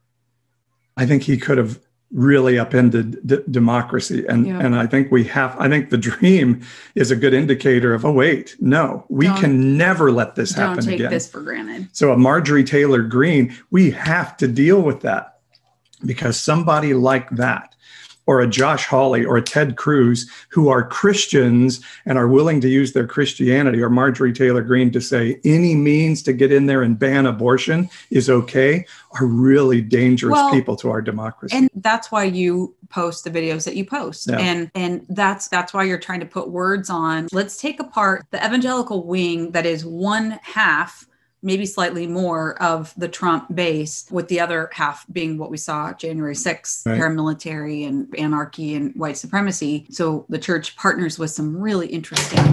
[SPEAKER 1] I think he could have really upended d- democracy. And
[SPEAKER 3] Yeah.
[SPEAKER 1] and I think we have. I think the dream is a good indicator of. Oh wait, no, we
[SPEAKER 3] Don't-
[SPEAKER 1] can never let this
[SPEAKER 3] Don't
[SPEAKER 1] happen
[SPEAKER 3] take
[SPEAKER 1] again.
[SPEAKER 3] this for granted.
[SPEAKER 1] So a Marjorie Taylor Greene, we have to deal with that because somebody like that, or a Josh Hawley or a Ted Cruz, who are Christians and are willing to use their Christianity, or Marjorie Taylor Greene to say any means to get in there and ban abortion is okay, are really dangerous
[SPEAKER 3] Well,
[SPEAKER 1] people to our democracy.
[SPEAKER 3] And that's why you post the videos that you post.
[SPEAKER 1] Yeah.
[SPEAKER 3] And and that's that's why you're trying to put words on. Let's take apart the evangelical wing that is one half maybe slightly more of the Trump base, with the other half being what we saw January 6th,
[SPEAKER 1] Right.
[SPEAKER 3] paramilitary and anarchy and white supremacy. So the church partners with some really interesting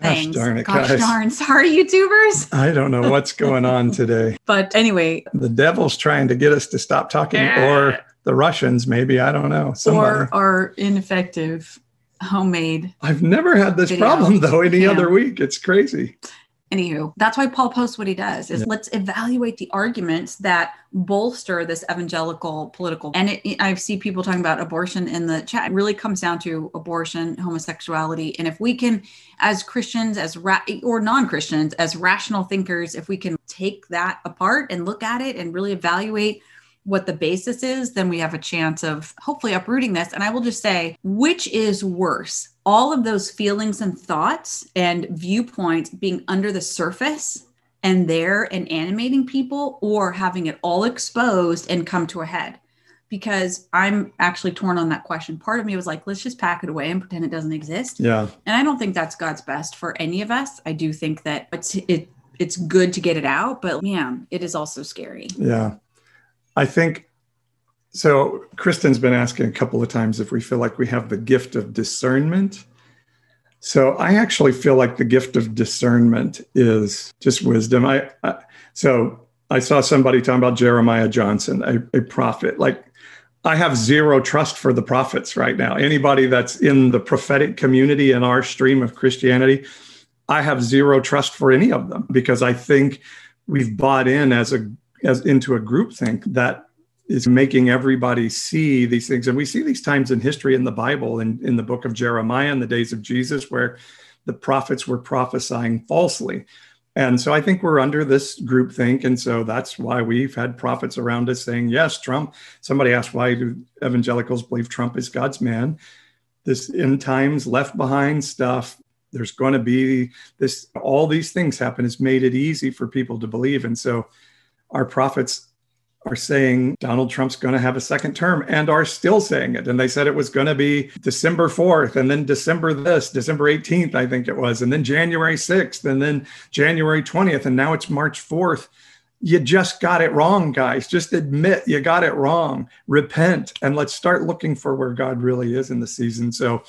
[SPEAKER 1] Gosh
[SPEAKER 3] things.
[SPEAKER 1] darn it,
[SPEAKER 3] Gosh
[SPEAKER 1] guys.
[SPEAKER 3] darn, sorry, YouTubers.
[SPEAKER 1] I don't know what's going on today.
[SPEAKER 3] But anyway,
[SPEAKER 1] The devil's trying to get us to stop talking, or the Russians, maybe. I don't know. Somebody.
[SPEAKER 3] or our ineffective homemade.
[SPEAKER 1] I've never had this
[SPEAKER 3] Video.
[SPEAKER 1] problem though any
[SPEAKER 3] Yeah.
[SPEAKER 1] other week. It's crazy.
[SPEAKER 3] Anywho, that's why Paul posts what he does is
[SPEAKER 1] Yeah.
[SPEAKER 3] let's evaluate the arguments that bolster this evangelical political. And it, I see people talking about abortion in the chat. It really comes down to abortion, homosexuality, and if we can, as Christians, as ra- or non-Christians, as rational thinkers, if we can take that apart and look at it and really evaluate what the basis is, then we have a chance of hopefully uprooting this. And I will just say, which is worse? All of those feelings and thoughts and viewpoints being under the surface and there and animating people, or having it all exposed and come to a head? Because I'm actually torn on that question. Part of me was like, let's just pack it away and pretend it doesn't exist.
[SPEAKER 1] Yeah.
[SPEAKER 3] And I don't think that's God's best for any of us. I do think that it's it it's good to get it out, but yeah, it is also scary.
[SPEAKER 1] Yeah. I think so. Kristen's been asking a couple of times if we feel like we have the gift of discernment. So I actually feel like the gift of discernment is just wisdom. I, I so I saw somebody talking about Jeremiah Johnson, a, a prophet. Like I have zero trust for the prophets right now. Anybody that's in the prophetic community in our stream of Christianity, I have zero trust for any of them because I think we've bought in as a as into a groupthink that is making everybody see these things. And we see these times in history in the Bible and in the book of Jeremiah in the days of Jesus where the prophets were prophesying falsely. And so I think we're under this groupthink. And so that's why we've had prophets around us saying, yes, Trump. Somebody asked, why do evangelicals believe Trump is God's man? This end times left behind stuff. There's going to be this, all these things happen. It's made it easy for people to believe. And so our prophets are saying Donald Trump's going to have a second term and are still saying it. And they said it was going to be December 4th and then December this, December 18th, I think it was, and then January 6th and then January 20th. And now it's March 4th. You just got it wrong, guys. Just admit you got it wrong. Repent and let's start looking for where God really is in the season. So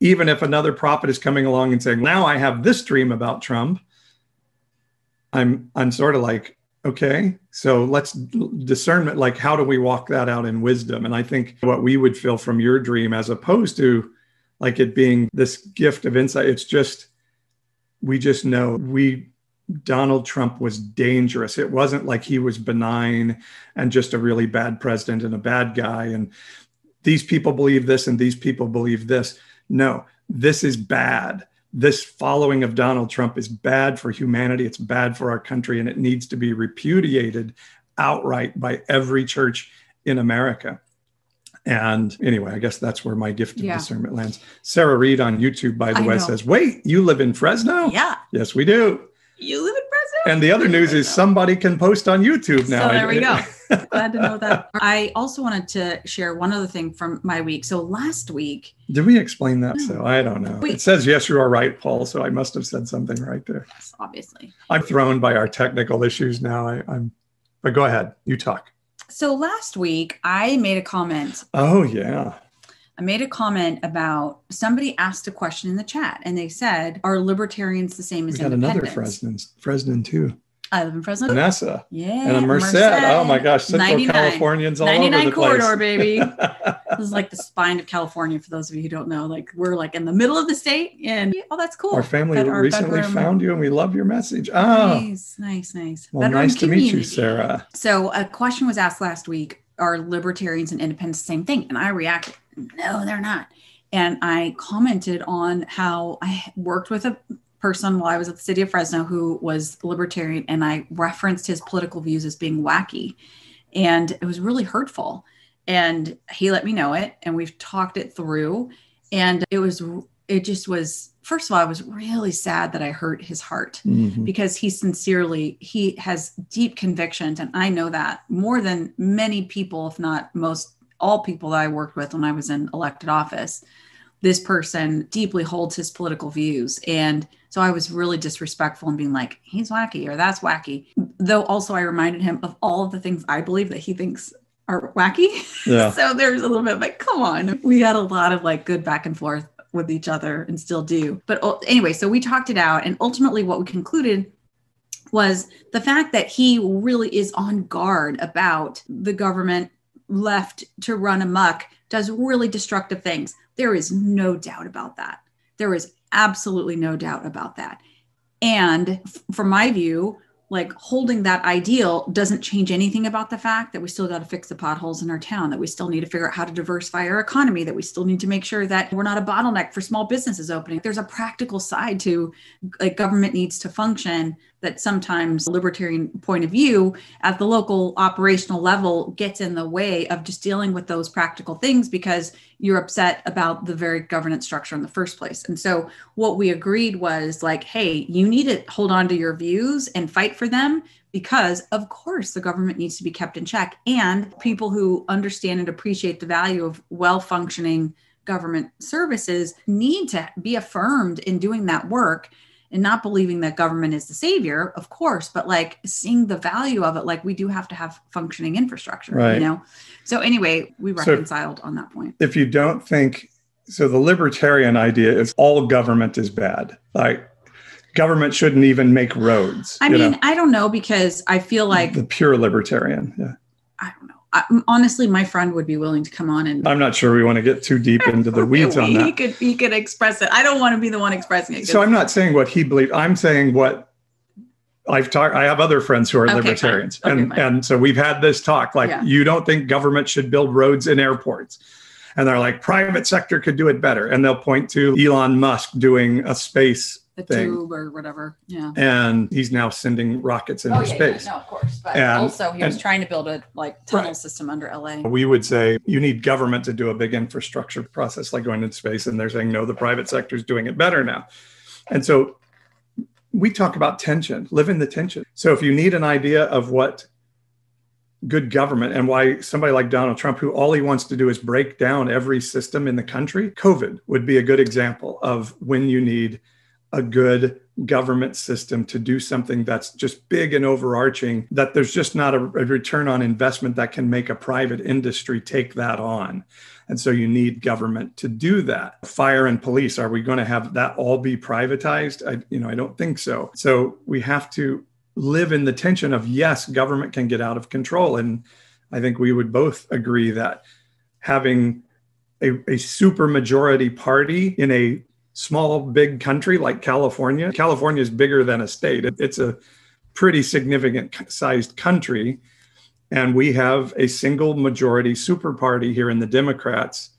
[SPEAKER 1] even if another prophet is coming along and saying, now I have this dream about Trump, I'm I'm sort of like, okay, so let's discernment, like how do we walk that out in wisdom? And I think what we would feel from your dream, as opposed to like it being this gift of insight, it's just we just know we Donald Trump was dangerous. It wasn't like he was benign and just a really bad president and a bad guy. And these people believe this and these people believe this. No, this is bad this following of Donald Trump is bad for humanity. It's bad for our country, and it needs to be repudiated outright by every church in America. And anyway, I guess that's where my gift of
[SPEAKER 3] Yeah.
[SPEAKER 1] discernment lands. Sarah Reed on YouTube, by the
[SPEAKER 3] I
[SPEAKER 1] way,
[SPEAKER 3] know.
[SPEAKER 1] says, Wait, you live in Fresno?
[SPEAKER 3] Yeah,
[SPEAKER 1] Yes, we do.
[SPEAKER 3] you live in Fresno.
[SPEAKER 1] And the other news is somebody can post on YouTube now.
[SPEAKER 3] So there we go. Glad to know that. I also wanted to share one other thing from my week. So last week,
[SPEAKER 1] Did we explain that? So I don't know.
[SPEAKER 3] Wait.
[SPEAKER 1] It says, Yes, you are right, Paul. So I must have said something right there.
[SPEAKER 3] Yes, obviously.
[SPEAKER 1] I'm thrown by our technical issues now. I, I'm, but go ahead. You talk.
[SPEAKER 3] So last week, I made a comment.
[SPEAKER 1] Oh, yeah.
[SPEAKER 3] I made a comment about somebody asked a question in the chat, and they said, "Are libertarians the same
[SPEAKER 1] We
[SPEAKER 3] as
[SPEAKER 1] got another
[SPEAKER 3] independents?"
[SPEAKER 1] Fresno, Fresno too.
[SPEAKER 3] I live in Fresno.
[SPEAKER 1] Vanessa
[SPEAKER 3] Yeah,
[SPEAKER 1] and a Merced. Oh my gosh, Central
[SPEAKER 3] 99.
[SPEAKER 1] Californians all over
[SPEAKER 3] 99
[SPEAKER 1] the place.
[SPEAKER 3] corridor, baby. This is like the spine of California. For those of you who don't know, like we're like in the middle of the state, and oh, that's cool.
[SPEAKER 1] Our family
[SPEAKER 3] our
[SPEAKER 1] recently
[SPEAKER 3] bedroom-
[SPEAKER 1] found you, and we love your message. Oh,
[SPEAKER 3] Nice, nice, nice.
[SPEAKER 1] well,
[SPEAKER 3] Bedroom
[SPEAKER 1] nice to meet you. Sarah.
[SPEAKER 3] So a question was asked last week: Are libertarians and independents the same thing? And I reacted, No, they're not. And I commented on how I worked with a person while I was at the city of Fresno who was libertarian, and I referenced his political views as being wacky, and it was really hurtful. And he let me know it, and we've talked it through, and it was it just was. First of all, I was really sad that I hurt his heart
[SPEAKER 1] Mhm.
[SPEAKER 3] because he sincerely he has deep convictions and i know that more than many people if not most all people that i worked with when i was in elected office this person deeply holds his political views. And so I was really disrespectful and being like, he's wacky or that's wacky. Though also I reminded him of all of the things I believe that he thinks are wacky.
[SPEAKER 1] Yeah.
[SPEAKER 3] so there's a little bit like, come on. We had a lot of like good back and forth with each other and still do. But anyway, so we talked it out. And ultimately, what we concluded was the fact that he really is on guard about the government left to run amok does really destructive things. There is no doubt about that. There is absolutely no doubt about that. And f- from my view, like holding that ideal doesn't change anything about the fact that we still got to fix the potholes in our town, that we still need to figure out how to diversify our economy, that we still need to make sure that we're not a bottleneck for small businesses opening. There's a practical side to like government needs to function that sometimes libertarian point of view at the local operational level gets in the way of just dealing with those practical things because you're upset about the very governance structure in the first place. And so what we agreed was like, hey, you need to hold on to your views and fight for them because of course the government needs to be kept in check and people who understand and appreciate the value of well functioning government services need to be affirmed in doing that work and not believing that government is the savior, of course, but like seeing the value of it, like we do have to have functioning infrastructure,
[SPEAKER 1] Right.
[SPEAKER 3] you know? So anyway, we
[SPEAKER 1] So-
[SPEAKER 3] reconciled on that point.
[SPEAKER 1] If you don't think so, the libertarian idea is all government is bad. Like government shouldn't even make roads.
[SPEAKER 3] I mean,
[SPEAKER 1] know?
[SPEAKER 3] I don't know because I feel like
[SPEAKER 1] the pure libertarian. Yeah.
[SPEAKER 3] I don't know. I, honestly, my friend would be willing to come on and
[SPEAKER 1] I'm not sure we want to get too deep into the weeds on that.
[SPEAKER 3] he could he could express it. I don't want to be the one expressing it.
[SPEAKER 1] So I'm not saying what he believes. I'm saying what I've talked. I have other friends who are
[SPEAKER 3] Okay,
[SPEAKER 1] libertarians,
[SPEAKER 3] Okay,
[SPEAKER 1] and
[SPEAKER 3] fine.
[SPEAKER 1] and so we've had this talk. Like,
[SPEAKER 3] Yeah.
[SPEAKER 1] you don't think government should build roads and airports, and they're like, private sector could do it better, and they'll point to Elon Musk doing a space
[SPEAKER 3] the
[SPEAKER 1] thing,
[SPEAKER 3] tube or whatever. Yeah.
[SPEAKER 1] and he's now sending rockets into oh, space.
[SPEAKER 3] Yeah, no, of course. But
[SPEAKER 1] And-
[SPEAKER 3] also, he was trying to build a like tunnel
[SPEAKER 1] Right.
[SPEAKER 3] system under LA.
[SPEAKER 1] We would say you need government to do a big infrastructure process like going into space, and they're saying no, the private sector is doing it better now. And so we talk about tension, live in the tension. So if you need an idea of what good government and why somebody like Donald Trump, who all he wants to do is break down every system in the country, COVID would be a good example of when you need a good government system to do something that's just big and overarching, that there's just not a, a return on investment that can make a private industry take that on. And so you need government to do that. Fire and police, are we going to have that all be privatized? I, you know, I don't think so. So we have to live in the tension of yes, government can get out of control. And I think we would both agree that having a, a super majority party in a small, big country like California, California is bigger than a state. It's a pretty significant sized country. And we have a single majority super party here in the Democrats,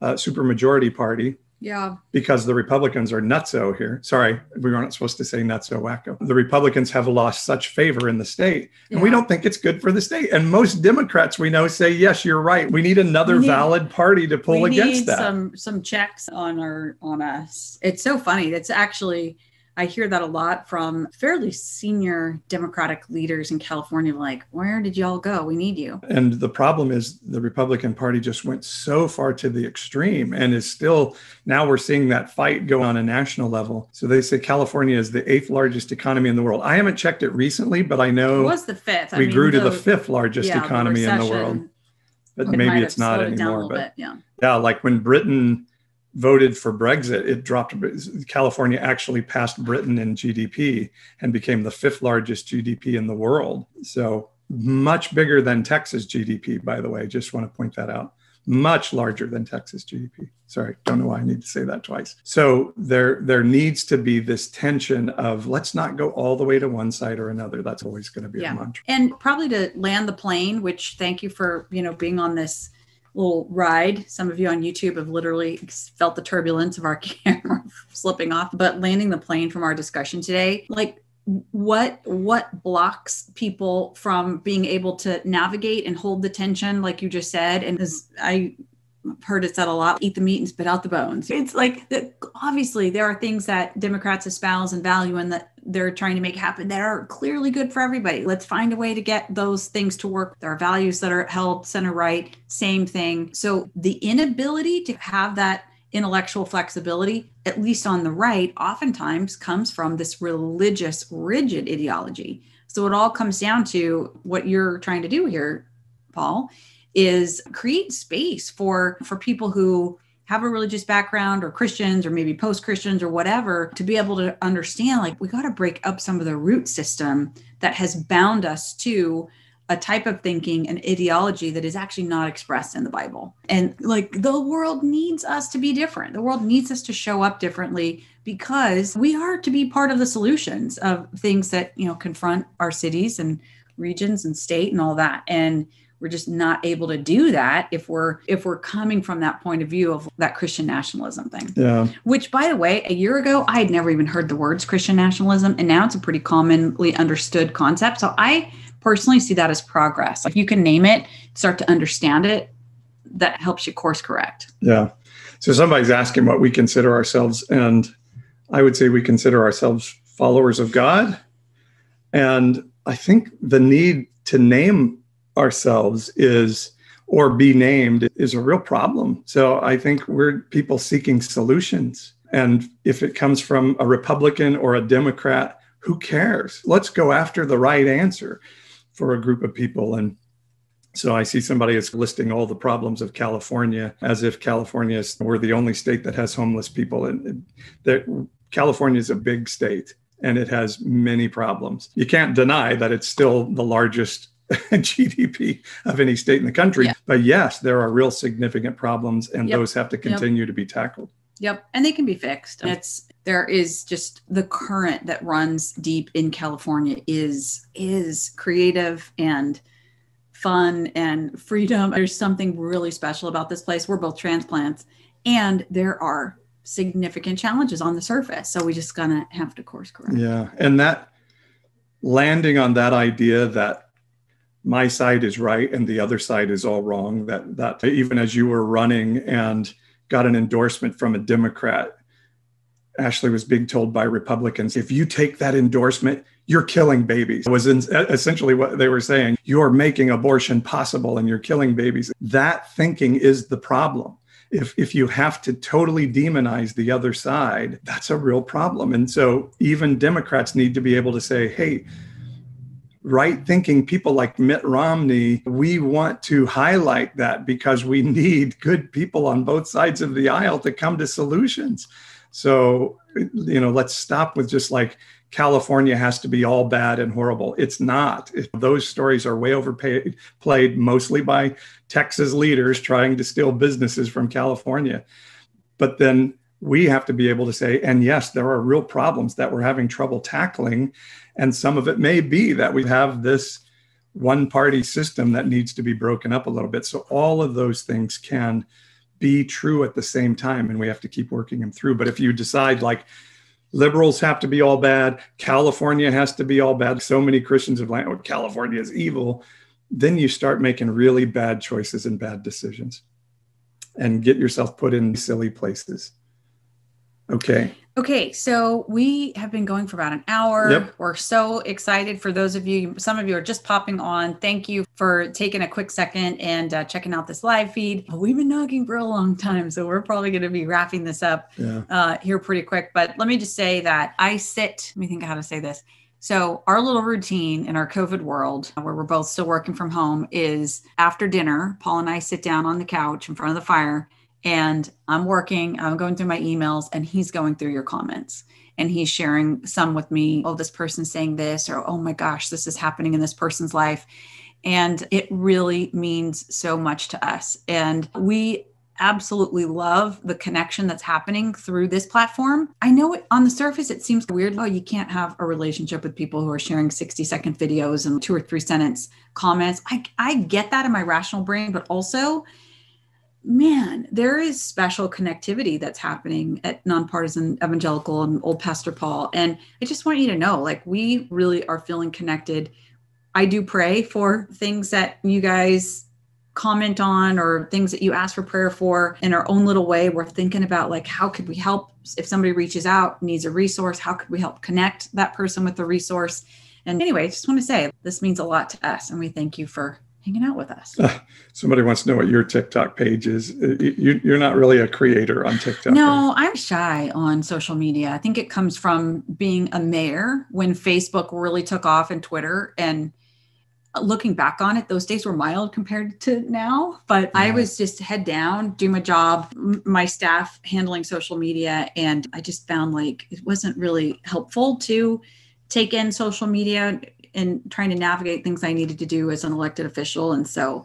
[SPEAKER 1] uh, super majority party
[SPEAKER 3] Yeah.
[SPEAKER 1] because the Republicans are nutso here. Sorry, we weren't supposed to say nutso wacko. The Republicans have lost such favor in the state, and we don't think it's good for the state. And most Democrats we know say, yes, you're right. We need another
[SPEAKER 3] We need-
[SPEAKER 1] valid party to pull
[SPEAKER 3] we
[SPEAKER 1] against
[SPEAKER 3] need
[SPEAKER 1] that.
[SPEAKER 3] some some checks on our on us. It's so funny. It's actually I hear that a lot from fairly senior Democratic leaders in California. Like, where did y'all go? We need you.
[SPEAKER 1] And the problem is the Republican Party just went so far to the extreme and is still now we're seeing that fight go on a national level. So they say California is the eighth largest economy in the world. I haven't checked it recently, but I know It
[SPEAKER 3] was the fifth. I
[SPEAKER 1] we
[SPEAKER 3] mean,
[SPEAKER 1] grew to the
[SPEAKER 3] the-
[SPEAKER 1] fifth largest
[SPEAKER 3] yeah, the
[SPEAKER 1] economy in the world. But
[SPEAKER 3] it
[SPEAKER 1] maybe it's not anymore. But
[SPEAKER 3] bit, yeah.
[SPEAKER 1] yeah, like when Britain voted for Brexit, it dropped. California actually passed Britain in GDP and became the fifth largest GDP in the world. So much bigger than Texas GDP, by the way. Just want to point that out. Much larger than Texas GDP. Sorry, don't know why I need to say that twice. So there, there needs to be this tension of let's not go all the way to one side or another. That's always going to be
[SPEAKER 3] Yeah.
[SPEAKER 1] a mantra.
[SPEAKER 3] and probably to land the plane which thank you for you know being on this little ride some of you on youtube have literally felt the turbulence of our camera slipping off but landing the plane from our discussion today like what what blocks people from being able to navigate and hold the tension like you just said? And as i heard it said a lot eat the meat and spit out the bones. It's like obviously there are things that democrats espouse and value and that they're trying to make happen that are clearly good for everybody. Let's find a way to get those things to work. There are values that are held center right same thing. So the inability to have that intellectual flexibility, at least on the right, oftentimes comes from this religious, rigid ideology. So it all comes down to what you're trying to do here, Paul, is create space for for people who have a religious background or Christians or maybe post Christians or whatever to be able to understand like we got to break up some of the root system that has bound us to a type of thinking and ideology that is actually not expressed in the Bible. And like the world needs us to be different. The world needs us to show up differently because we are to be part of the solutions of things that, you know, confront our cities and regions and state and all that. And we're just not able to do that if we're if we're coming from that point of view of that christian nationalism thing
[SPEAKER 1] yeah
[SPEAKER 3] which by the way a year ago i had never even heard the words christian nationalism and now it's a pretty commonly understood concept so i personally see that as progress. If you can name it, start to understand it, that helps you course correct.
[SPEAKER 1] Yeah. So somebody's asking what we consider ourselves, and I would say we consider ourselves followers of God. And I think the need to name ourselves is or be named is a real problem. So I think we're people seeking solutions. And if it comes from a Republican or a Democrat, who cares? Let's go after the right answer for a group of people. And so I see somebody is listing all the problems of California as if California we're the only state that has homeless people. And that California is a big state and it has many problems. You can't deny that it's still the largest GDP of any state in the country. Yeah. But yes, there are real significant problems and yep. those have to continue yep. to be tackled.
[SPEAKER 3] Yep. And they can be fixed. It's there is just the current that runs deep in California is is creative and fun and freedom. There's something really special about this place. We're both transplants and there are significant challenges on the surface. So we just gonna have to course correct.
[SPEAKER 1] Yeah. And that landing on that idea that my side is right and the other side is all wrong that that even as you were running and got an endorsement from a democrat Ashley was being told by Republicans, if you take that endorsement, you're killing babies. Was in, essentially what they were saying. You're making abortion possible and you're killing babies. That thinking is the problem. If, if you have to totally demonize the other side, that's a real problem. And so even Democrats need to be able to say, hey, right thinking people like Mitt Romney, we want to highlight that because we need good people on both sides of the aisle to come to solutions. So, you know, let's stop with just like California has to be all bad and horrible. It's not. Those stories are way overplayed, played mostly by Texas leaders trying to steal businesses from California. But then we have to be able to say, and yes, there are real problems that we're having trouble tackling. And some of it may be that we have this one party system that needs to be broken up a little bit. So all of those things can be true at the same time and we have to keep working them through but if you decide like liberals have to be all bad california has to be all bad so many christians have like oh, california is evil then you start making really bad choices and bad decisions and get yourself put in silly places okay
[SPEAKER 3] Okay, so we have been going for about an hour.
[SPEAKER 1] Yep.
[SPEAKER 3] We're so excited for those of you. Some of you are just popping on. Thank you for taking a quick second and uh, checking out this live feed. We've been talking for a long time, so we're probably going to be wrapping this up
[SPEAKER 1] yeah.
[SPEAKER 3] uh, here pretty quick. But let me just say that I sit. Let me think how to say this. So, our little routine in our COVID world, where we're both still working from home, is after dinner, Paul and I sit down on the couch in front of the fire and I'm working, I'm going through my emails, and he's going through your comments and he's sharing some with me. Oh, this person's saying this, or oh my gosh, this is happening in this person's life. And it really means so much to us. And we absolutely love the connection that's happening through this platform. I know it, on the surface it seems weird. Oh, you can't have a relationship with people who are sharing 60 second videos and two or three sentence comments. I, I get that in my rational brain, but also man, there is special connectivity that's happening at nonpartisan evangelical and old Pastor Paul. And I just want you to know, like, we really are feeling connected. I do pray for things that you guys comment on or things that you ask for prayer for in our own little way. We're thinking about like how could we help if somebody reaches out, needs a resource, how could we help connect that person with the resource? And anyway, I just want to say this means a lot to us and we thank you for hanging out with us.
[SPEAKER 1] Somebody wants to know what your TikTok page is. Uh, you, you're not really a creator on TikTok.
[SPEAKER 3] No, I'm shy on social media. I think it comes from being a mayor when Facebook really took off and Twitter. And looking back on it, those days were mild compared to now. But yeah. I was just head down, do my job, my staff handling social media. And I just found like it wasn't really helpful to take in social media and trying to navigate things I needed to do as an elected official. And so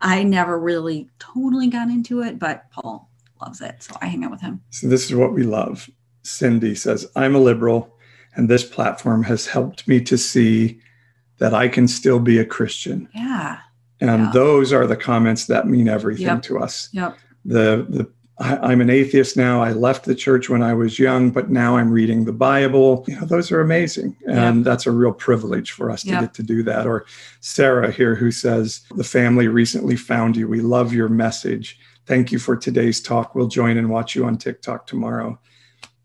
[SPEAKER 3] I never really totally got into it, but Paul loves it. So I hang out with him.
[SPEAKER 1] So this is what we love. Cindy says, I'm a liberal, and this platform has helped me to see that I can still be a Christian.
[SPEAKER 3] Yeah.
[SPEAKER 1] And yeah. those are the comments that mean everything
[SPEAKER 3] yep.
[SPEAKER 1] to us.
[SPEAKER 3] Yep.
[SPEAKER 1] The the I, am an atheist now. I left the church when I was young, but now I'm reading the Bible. You know, those are amazing. And that's a real privilege for us to get to do that. Or Sarah here, who says, The family recently found you. We love your message. Thank you for today's talk. We'll join and watch you on TikTok tomorrow.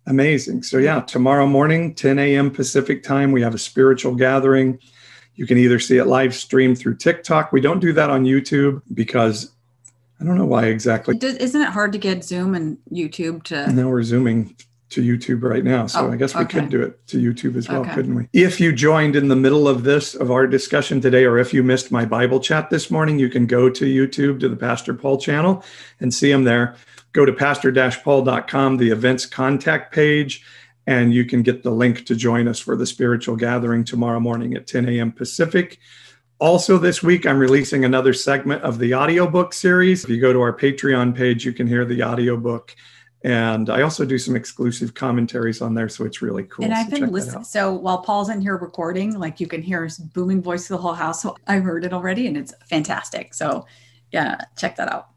[SPEAKER 1] Amazing. So, yeah, tomorrow morning, 10 a.m. Pacific time, we have a spiritual gathering. You can either see it live streamed through TikTok. We don't do that on YouTube because I don't know why exactly.
[SPEAKER 3] Does, isn't it hard to get Zoom and YouTube to?
[SPEAKER 1] And now we're zooming to YouTube right now. So oh, I guess we okay. could do it to YouTube as well, okay. couldn't we? If you joined in the middle of this, of our discussion today, or if you missed my Bible chat this morning, you can go to YouTube to the Pastor Paul channel and see him there. Go to pastor-paul.com, the events contact page, and you can get the link to join us for the spiritual gathering tomorrow morning at 10 a.m. Pacific. Also, this week, I'm releasing another segment of the audiobook series. If you go to our Patreon page, you can hear the audiobook. And I also do some exclusive commentaries on there. So it's really cool.
[SPEAKER 3] And I've been listening. So while Paul's in here recording, like you can hear his booming voice through the whole house. So I've heard it already and it's fantastic. So yeah, check that out.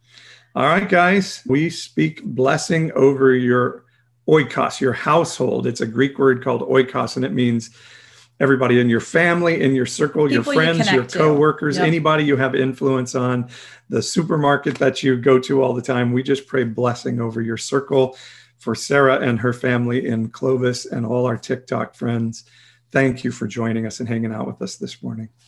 [SPEAKER 1] All right, guys. We speak blessing over your oikos, your household. It's a Greek word called oikos, and it means everybody in your family, in your circle, People your friends, you your coworkers, yep. anybody you have influence on, the supermarket that you go to all the time. We just pray blessing over your circle for Sarah and her family in Clovis and all our TikTok friends. Thank you for joining us and hanging out with us this morning.